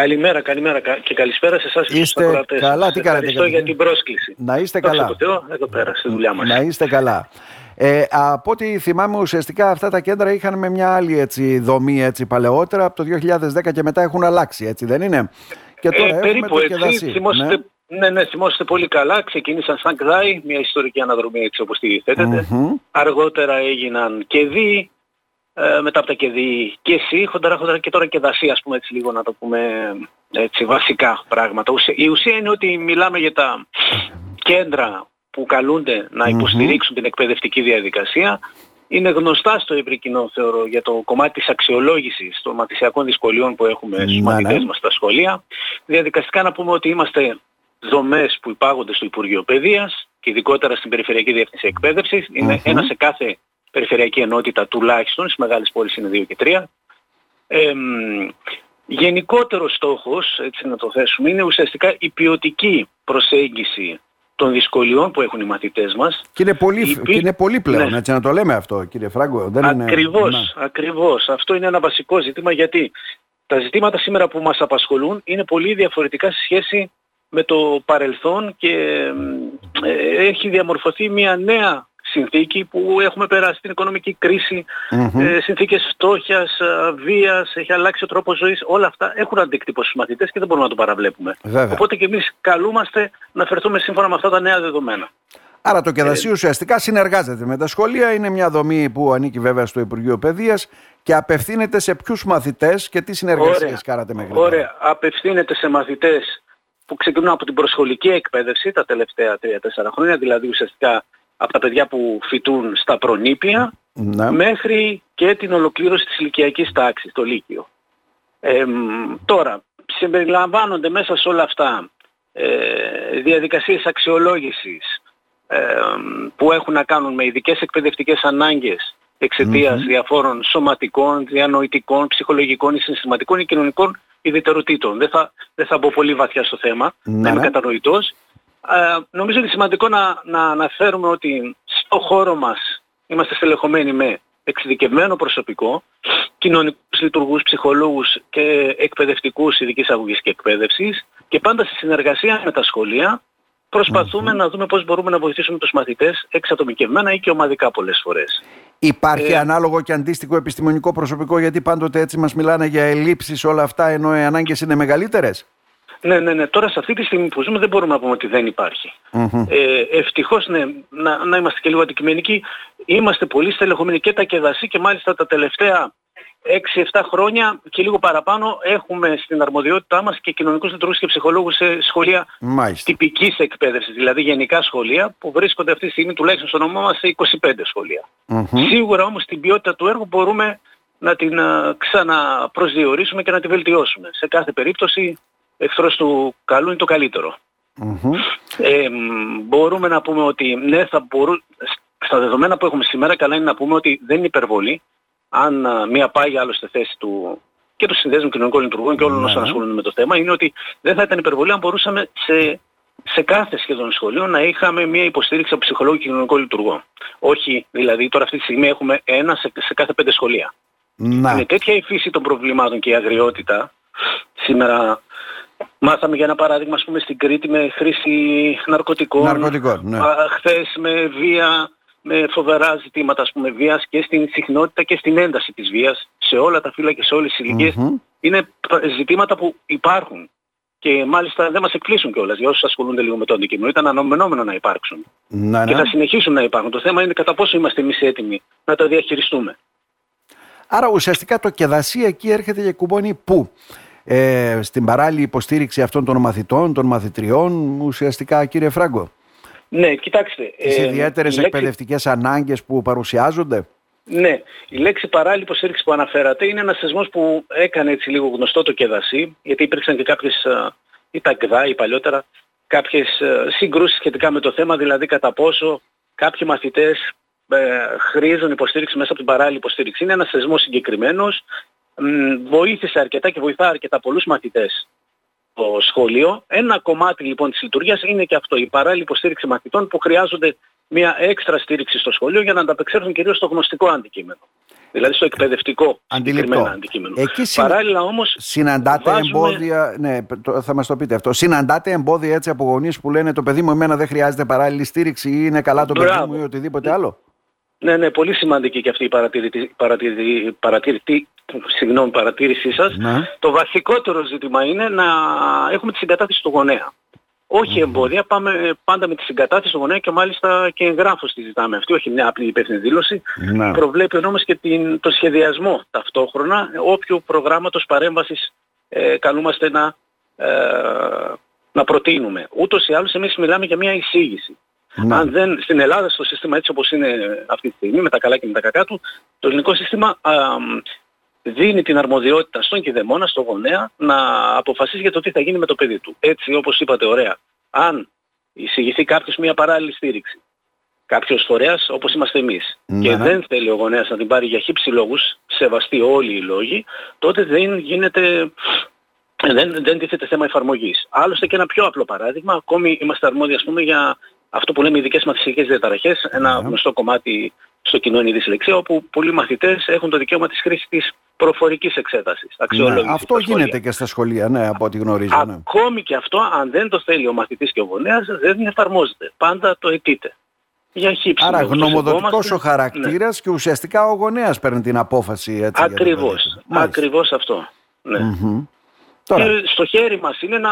Καλημέρα, καλημέρα και καλησπέρα σε εσάς Είστε και καλά, τι κάνετε. Ευχαριστώ για την πρόσκληση. Να είστε Δόξα καλά. τω Θεώ, εδώ πέρα, στη δουλειά μας. Να είστε καλά. Ε, από ό,τι θυμάμαι ουσιαστικά αυτά τα κέντρα είχαν με μια άλλη έτσι, δομή έτσι, παλαιότερα, από το 2010 και μετά έχουν αλλάξει, έτσι δεν είναι; Και τώρα Ε, έχουμε περίπου το έτσι, κεδασί. θυμόσαστε, Ναι. ναι. ναι, θυμόσαστε πολύ καλά. Ξεκίνησαν σαν ΚΔΑΙ, μια ιστορική αναδρομή έτσι όπως τη θέτετε. Μμμ. Αργότερα έγιναν και δι, ε, μετά από τα και δι και εσύ, χοντρά χοντρά και τώρα και δασί, ας πούμε έτσι λίγο να το πούμε έτσι βασικά πράγματα. Ουσια- Η ουσία είναι ότι μιλάμε για τα κέντρα που καλούνται να Μμμ. υποστηρίξουν την εκπαιδευτική διαδικασία. Είναι γνωστά στο ευρύ κοινό θεωρώ για το κομμάτι της αξιολόγησης των μαθησιακών δυσκολιών που έχουμε στους Ναι, μαθητές ναι. μας στα σχολεία. Διαδικαστικά να πούμε ότι είμαστε δομές που υπάγονται στο Υπουργείο Παιδείας και ειδικότερα στην Περιφερειακή Διεύθυνση Εκπαίδευσης. Είναι Μμμ. ένα σε κάθε περιφερειακή ενότητα τουλάχιστον, στις μεγάλες πόλεις είναι 2 και 3. Ε, μ, γενικότερος στόχος, έτσι να το θέσουμε, είναι ουσιαστικά η ποιοτική προσέγγιση των δυσκολιών που έχουν οι μαθητές μας. Και είναι πολύ, Υπή- και είναι πολύ πλέον, Ναι. έτσι να το λέμε αυτό κύριε Φράγκο. Δεν είναι... Ακριβώς, Ναι. ακριβώς. Αυτό είναι ένα βασικό ζήτημα γιατί τα ζητήματα σήμερα που μας απασχολούν είναι πολύ διαφορετικά σε σχέση με το παρελθόν και ε, έχει διαμορφωθεί μια νέα συνθήκη που έχουμε περάσει την οικονομική κρίση, Μμμ. ε, συνθήκες φτώχειας, ε, βίας, έχει αλλάξει ο τρόπος ζωής. Όλα αυτά έχουν αντίκτυπο στους μαθητές και δεν μπορούμε να το παραβλέπουμε. Βέβαια. Οπότε και εμείς καλούμαστε να φερθούμε σύμφωνα με αυτά τα νέα δεδομένα. Άρα το Ε, κεδασί ουσιαστικά συνεργάζεται με τα σχολεία. Είναι μια δομή που ανήκει βέβαια στο Υπουργείο Παιδείας και απευθύνεται σε ποιους μαθητές και τι συνεργασίες κάνατε μέχρι τώρα. Ωραία. Απευθύνεται σε μαθητές που ξεκινούν από την προσχολική εκπαίδευση τα τελευταία 3-4 χρόνια, δηλαδή ουσιαστικά από τα παιδιά που φοιτούν στα προνήπια Ναι. μέχρι και την ολοκλήρωση της ηλικιακής τάξης, το Λύκειο. Ε, μ, τώρα, συμπεριλαμβάνονται μέσα σε όλα αυτά ε, διαδικασίες αξιολόγησης ε, μ, που έχουν να κάνουν με ειδικές εκπαιδευτικές ανάγκες εξαιτίας διαφόρων σωματικών, διανοητικών, ψυχολογικών ή συναισθηματικών ή κοινωνικών ιδιαιτεροτήτων. Δεν θα, δεν θα μπω πολύ βαθιά στο θέμα, Ναι, να είμαι ναι. κατανοητός. Ε, νομίζω ότι είναι σημαντικό να, να αναφέρουμε ότι στο χώρο μας είμαστε στελεχωμένοι με εξειδικευμένο προσωπικό, κοινωνικούς λειτουργούς, ψυχολόγους και εκπαιδευτικούς ειδικής αγωγής και εκπαίδευσης και πάντα σε συνεργασία με τα σχολεία προσπαθούμε να δούμε πώς μπορούμε να βοηθήσουμε τους μαθητές εξατομικευμένα ή και ομαδικά πολλές φορές. Υπάρχει Ε, ανάλογο και αντίστοιχο επιστημονικό προσωπικό γιατί πάντοτε έτσι μας μιλάνε για ελλείψεις όλα αυτά ενώ οι ανάγκες είναι μεγαλύτερες; Ναι, ναι, ναι. Τώρα σε αυτή τη στιγμή που ζούμε δεν μπορούμε να πούμε ότι δεν υπάρχει. Μμμ. Ε, ευτυχώς, ναι, να, να είμαστε και λίγο αντικειμενικοί, είμαστε πολύ στελεχωμένοι και τα κεδασί και μάλιστα τα τελευταία 6-7 χρόνια και λίγο παραπάνω έχουμε στην αρμοδιότητά μας και κοινωνικούς λειτουργούς και ψυχολόγους σε σχολεία Μάλιστα. τυπικής εκπαίδευσης, δηλαδή γενικά σχολεία που βρίσκονται αυτή τη στιγμή τουλάχιστον στο νομό μας σε 25 σχολεία. Μμμ. Σίγουρα όμως την ποιότητα του έργου μπορούμε να την α, ξαναπροσδιορίσουμε και να τη βελτιώσουμε. Σε κάθε περίπτωση εχθρός του καλού είναι το καλύτερο. Μμμ. Ε, μ, μπορούμε να πούμε ότι ναι, θα μπορού... στα δεδομένα που έχουμε σήμερα καλά είναι να πούμε ότι δεν είναι υπερβολή αν α, μία πάει άλλο στη θέση του και του συνδέσμου κοινωνικών λειτουργών και όλων Ναι. όσων ασχολούνται με το θέμα είναι ότι δεν θα ήταν υπερβολή αν μπορούσαμε σε, σε κάθε σχεδόν σχολείο να είχαμε μία υποστήριξη από ψυχολόγο και κοινωνικό λειτουργό. Όχι, δηλαδή τώρα αυτή τη στιγμή έχουμε ένα σε, σε κάθε πέντε σχολεία. Να. Είναι τέτοια η φύση των προβλημάτων και η αγριότητα. Σήμερα μάθαμε για ένα παράδειγμα, ας πούμε, στην Κρήτη με χρήση ναρκωτικών. Ναρκωτικών, ναι. Α, Χθες με βία, με φοβερά ζητήματα, ας πούμε, βίας και στην συχνότητα και στην ένταση της βίας σε όλα τα φύλλα και σε όλες τις ηλικίες. Μμμ. Είναι π- ζητήματα που υπάρχουν. Και μάλιστα δεν μας εκπλήσουν κιόλας για όσους ασχολούνται λίγο με το αντικείμενο. Ήταν αναμενόμενο να υπάρξουν. Ναι, Και ναι. θα συνεχίσουν να υπάρχουν. Το θέμα είναι κατά πόσο είμαστε εμείς έτοιμοι να τα διαχειριστούμε. Άρα ουσιαστικά το κεδασί εκεί έρχεται και κουμπώνει πού; Ε, στην παράλληλη υποστήριξη αυτών των μαθητών, των μαθητριών, ουσιαστικά κύριε Φράγκο. Ναι, κοιτάξτε. Τις ε, ιδιαίτερες η λέξη- εκπαιδευτικές ανάγκες που παρουσιάζονται; Ναι, η λέξη παράλληλη υποστήριξη που αναφέρατε είναι ένας θεσμός που έκανε έτσι λίγο γνωστό το κεδασί, γιατί υπήρξαν και κάποιες, ε, ή τα ΚΔΑ ή παλιότερα, κάποιες ε, συγκρούσεις σχετικά με το θέμα, δηλαδή κατά πόσο κάποιοι μαθητές ε, χρήζουν υποστήριξη μέσα από την παράλληλη υποστήριξη. Είναι ένας θεσμός συγκεκριμένος, μ, βοήθησε αρκετά και βοηθά αρκετά πολλούς μαθητές το σχολείο. Ένα κομμάτι λοιπόν της λειτουργίας είναι και αυτό, η παράλληλη υποστήριξη μαθητών που χρειάζονται μια έξτρα στήριξη στο σχολείο για να ανταπεξέλθουν κυρίως στο γνωστικό αντικείμενο. Δηλαδή στο εκπαιδευτικό συγκεκριμένο αντικείμενο. Εκεί συν... Παράλληλα όμως συναντάτε βάζουμε... εμπόδια, ναι, θα μας το πείτε αυτό, συναντάτε εμπόδια έτσι από γονείς που λένε το παιδί μου εμένα δεν χρειάζεται παράλληλη στήριξη ή είναι καλά το παιδί μου ή οτιδήποτε άλλο. Ναι, ναι, πολύ σημαντική και αυτή η παρατηρητή, παρατηρητή, παρατηρητή συγγνώμη, παρατήρησή σας. Ναι. Το βασικότερο ζήτημα είναι να έχουμε τη συγκατάθεση του γονέα. Όχι εμπόδια, πάμε πάντα με τη συγκατάθεση του γονέα και μάλιστα και εγγράφος τη ζητάμε αυτή, όχι μια απλή υπεύθυνη δήλωση. Ναι. Προβλέπει όμως και την, το σχεδιασμό ταυτόχρονα όποιου προγράμματος παρέμβασης ε, καλούμαστε να, ε, να προτείνουμε. Ούτως ή άλλως εμείς μιλάμε για μια εισήγηση. Ναι. Αν δεν, στην Ελλάδα στο σύστημα έτσι όπως είναι αυτή τη στιγμή, με τα καλά και με τα κακά του, το ελληνικό σύστημα α, δίνει την αρμοδιότητα στον κηδεμόνα, στον γονέα, να αποφασίσει για το τι θα γίνει με το παιδί του. Έτσι όπως είπατε ωραία, αν εισηγηθεί κάποιος μια παράλληλη στήριξη, κάποιος φορέας όπως είμαστε εμείς ναι. και δεν θέλει ο γονέας να την πάρει για χύψη λόγους, σεβαστεί όλοι οι λόγοι, τότε δεν γίνεται δεν, δεν τίθεται θέμα εφαρμογής. Άλλωστε και ένα πιο απλό παράδειγμα, ακόμη είμαστε αρμόδιοι ας πούμε για αυτό που λέμε ειδικές μαθησιακές διαταραχές, ένα ναι. γνωστό κομμάτι στο κοινό είναι η δυσλεξία, όπου πολλοί μαθητές έχουν το δικαίωμα της χρήσης της προφορικής εξέτασης. Ναι, αυτό γίνεται και στα σχολεία, ναι, από ό,τι γνωρίζω. Ναι. Ακόμη και αυτό, αν δεν το θέλει ο μαθητής και ο γονέας, δεν εφαρμόζεται. Πάντα το αιτείται. Για χύψη, Άρα γνωμοδοτικός ο χαρακτήρας ναι. και ουσιαστικά ο γονέας παίρνει την απόφαση. Έτσι, ακριβώς, ακριβώς αυτό. Ναι. Mm-hmm. Τώρα. Και στο χέρι μας είναι να,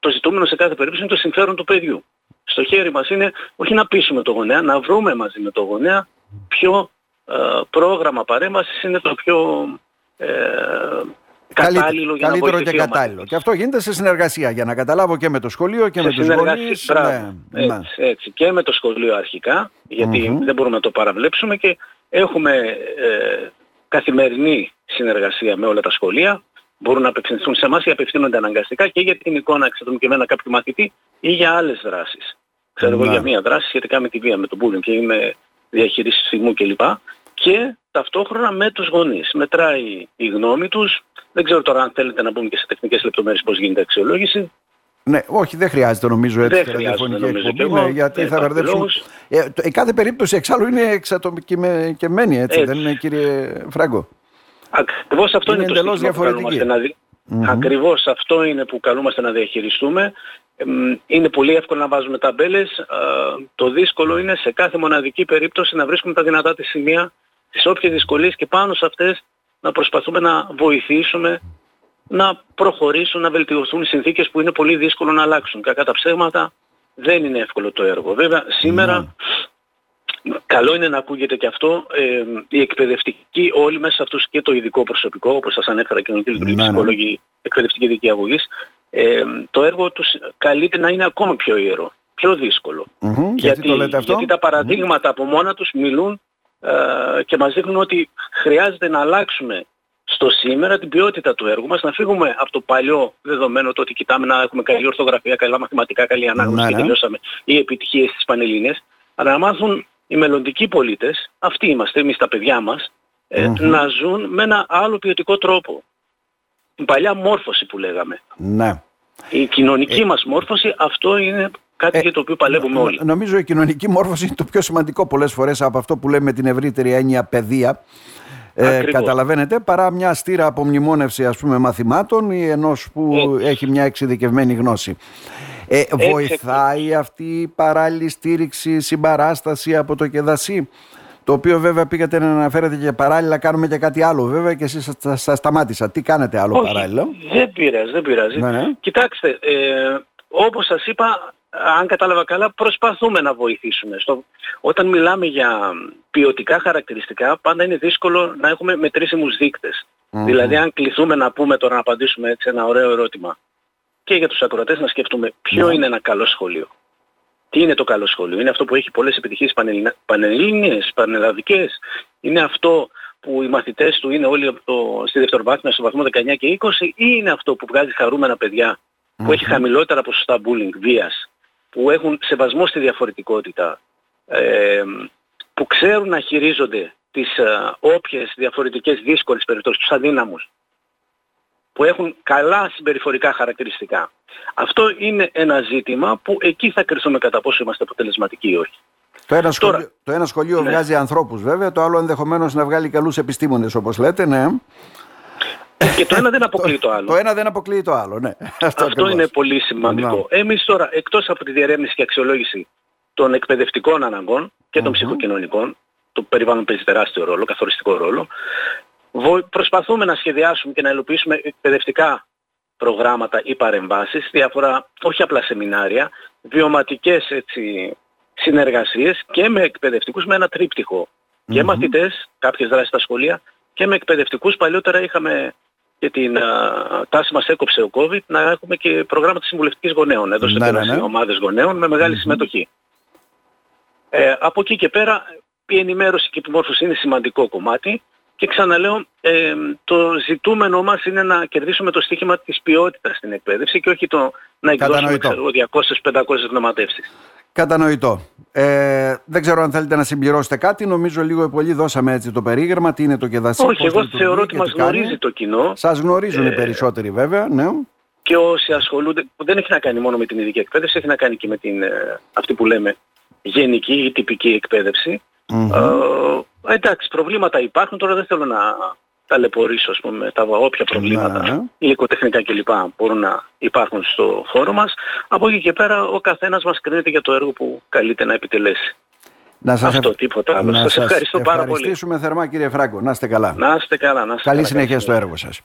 το ζητούμενο σε κάθε περίπτωση είναι το συμφέρον του παιδιού. Στο χέρι μας είναι όχι να πείσουμε το γονέα, να βρούμε μαζί με το γονέα ποιο ε, πρόγραμμα παρέμβασης είναι το πιο ε, κατάλληλο για καλύτερο να και κατάλληλο. Και αυτό γίνεται σε συνεργασία για να καταλάβω και με το σχολείο και με τους γονείς. Ναι, ναι, έτσι, έτσι, Και με το σχολείο αρχικά, δεν μπορούμε να το παραβλέψουμε και έχουμε ε, καθημερινή συνεργασία με όλα τα σχολεία. Μπορούν να απευθυνθούν σε εμάς ή απευθύνονται αναγκαστικά και για την εικόνα εξατομικευμένα κάποιου μαθητή ή για άλλες δράσεις. Ξέρω εγώ για μία δράση σχετικά με τη βία, με τον bullying και με διαχείριση θυμού κλπ. Και ταυτόχρονα με τους γονείς. Μετράει η γνώμη τους. Δεν ξέρω τώρα αν θέλετε να μπούμε και σε τεχνικές λεπτομέρειες πώς γίνεται η αξιολόγηση. Ναι, όχι, δεν χρειάζεται νομίζω έτσι δεν ραδιοφωνική εκπομπή, ναι, γιατί θα μπερδέψουμε. Ε, η κάθε περίπτωση εξάλλου είναι εξατομικημένη, έτσι, έτσι, δεν είναι κύριε Φράγκο; Ακριβώς αυτό είναι, είναι το στοιχείο που καλούμαστε να, δει... mm-hmm. Ακριβώς αυτό είναι που καλούμαστε να διαχειριστούμε. Είναι πολύ εύκολο να βάζουμε ταμπέλες. Το δύσκολο είναι σε κάθε μοναδική περίπτωση να βρίσκουμε τα δυνατά της σημεία, τις όποιες δυσκολίες και πάνω σε αυτές να προσπαθούμε να βοηθήσουμε να προχωρήσουν, να βελτιωθούν οι συνθήκες που είναι πολύ δύσκολο να αλλάξουν. Κακά τα ψέματα δεν είναι εύκολο το έργο. Βέβαια σήμερα ναι. Καλό είναι να ακούγεται και αυτό. Ε, οι εκπαιδευτικοί όλοι μέσα σε αυτούς και το ειδικό προσωπικό, όπως σας ανέφερα και ο κ. Ναι, ναι. ψυχολόγοι εκπαιδευτική δικαιαγωγής, ε, το έργο τους καλείται να είναι ακόμα πιο ιερό, πιο δύσκολο. Mm-hmm. Γιατί, γιατί, αυτό; γιατί τα παραδείγματα mm-hmm. από μόνα τους μιλούν ε, και μας δείχνουν ότι χρειάζεται να αλλάξουμε στο σήμερα την ποιότητα του έργου μας, να φύγουμε από το παλιό δεδομένο το ότι κοιτάμε να έχουμε καλή ορθογραφία, καλά μαθηματικά, καλή ανάγνωση ναι, και τελειώσαμε ή επιτυχίες στις Πανελλήνες, αλλά να μάθουν οι μελλοντικοί πολίτες, αυτοί είμαστε εμείς τα παιδιά μας, ε, να ζουν με ένα άλλο ποιοτικό τρόπο. Η παλιά μόρφωση που λέγαμε. Ναι. Η κοινωνική ε, μας μόρφωση, αυτό είναι κάτι ε, για το οποίο παλεύουμε όλοι. Νομίζω η κοινωνική μόρφωση είναι το πιο σημαντικό πολλές φορές από αυτό που λέμε την ευρύτερη έννοια παιδεία. Ε, καταλαβαίνετε, παρά μια στήρα απομνημόνευση ας πούμε μαθημάτων ή ενός που έχει μια εξειδικευμένη γνώση. Ε, βοηθάει αυτή η παράλληλη στήριξη, συμπαράσταση από το ΚΕΔΑΣΥ το οποίο βέβαια πήγατε να αναφέρετε και παράλληλα κάνουμε και κάτι άλλο βέβαια και εσείς σας σταμάτησα. Τι κάνετε άλλο Όχι, παράλληλα; Δεν πειράζει, δεν πειράζει. Ναι, ναι. Κοιτάξτε, ε, όπως σας είπα, αν κατάλαβα καλά, προσπαθούμε να βοηθήσουμε. Στο, όταν μιλάμε για ποιοτικά χαρακτηριστικά, πάντα είναι δύσκολο να έχουμε μετρήσιμους Δηλαδή, αν κληθούμε να πούμε τώρα να απαντήσουμε έτσι ένα ωραίο ερώτημα και για τους ακροατές να σκεφτούμε ποιο ναι. είναι ένα καλό σχολείο. Τι είναι το καλό σχολείο; Είναι αυτό που έχει πολλές επιτυχίες πανελλήνιες, πανελλαδικές; Είναι αυτό που οι μαθητές του είναι όλοι από το, στη δευτεροβάθμια στο βαθμό 19 και 20 ή είναι αυτό που βγάζει χαρούμενα παιδιά που έχει χαμηλότερα ποσοστά bullying, βίας, που έχουν σεβασμό στη διαφορετικότητα, ε, που ξέρουν να χειρίζονται τις ε, όποιες διαφορετικές δύσκολες περιπτώσεις, τους αδύναμους, που έχουν καλά συμπεριφορικά χαρακτηριστικά. Αυτό είναι ένα ζήτημα που εκεί θα κρυθούμε κατά πόσο είμαστε αποτελεσματικοί ή όχι. Το ένα σχολείο, Τώρα, το ένα σχολείο ναι. βγάζει ανθρώπους βέβαια, το άλλο ενδεχομένως να βγάλει καλούς επιστήμονες όπως λέτε, ναι. Και το ένα δεν αποκλείει το άλλο. το ένα δεν αποκλείει το άλλο, ναι. Αυτό, Αυτό είναι πολύ σημαντικό. Ναι. Εμείς τώρα, εκτός από τη διερεύνηση και αξιολόγηση των εκπαιδευτικών αναγκών και των ψυχοκοινωνικών, το περιβάλλον παίζει τεράστιο ρόλο, καθοριστικό ρόλο, προσπαθούμε να σχεδιάσουμε και να υλοποιήσουμε εκπαιδευτικά προγράμματα ή παρεμβάσεις, διάφορα όχι απλά σεμινάρια, βιωματικές έτσι, συνεργασίες και με εκπαιδευτικούς με ένα τρίπτυχο. Mm-hmm. Και μαθητές, κάποιες δράσεις στα σχολεία και με εκπαιδευτικούς. Παλιότερα είχαμε και την α, τάση μας έκοψε ο COVID να έχουμε και προγράμματα συμβουλευτικής γονέων. Έδωσε ναι, ναι, ναι. ομάδες γονέων με μεγάλη mm-hmm. συμμετοχή. Ε, από εκεί και πέρα η ενημέρωση και η επιμόρφωση είναι σημαντικό κομμάτι και ξαναλέω, ε, το ζητούμενο μας είναι να κερδίσουμε το στίχημα της ποιότητας στην εκπαίδευση και όχι το να εκδώσουμε 200-500 γνωματεύσεις. Κατανοητό. Ε, δεν ξέρω αν θέλετε να συμπληρώσετε κάτι. Νομίζω λίγο ή πολύ δώσαμε έτσι το περίγραμμα. Τι είναι το κεδασί. Όχι, εγώ θεωρώ ότι μας γνωρίζει το κοινό. Σας γνωρίζουν οι ε, περισσότεροι βέβαια. Ναι. Και όσοι ασχολούνται, που δεν έχει να κάνει μόνο με την ειδική εκπαίδευση, έχει να κάνει και με την, ε, αυτή που λέμε γενική ή τυπική εκπαίδευση. Mm-hmm. Ε, εντάξει, προβλήματα υπάρχουν. Τώρα δεν θέλω να ταλαιπωρήσω ας πούμε, τα όποια προβλήματα, ναι. υλικοτεχνικά κλπ. μπορούν να υπάρχουν στο χώρο μας. Από εκεί και πέρα ο καθένας μας κρίνεται για το έργο που καλείται να επιτελέσει. Να σας Αυτό, τίποτα άλλο. Να σας ευχαριστώ πάρα πολύ. Να ευχαριστήσουμε θερμά κύριε Φράγκο. Να είστε καλά. Να είστε καλά. Να είστε Καλή συνέχεια στο έργο σας.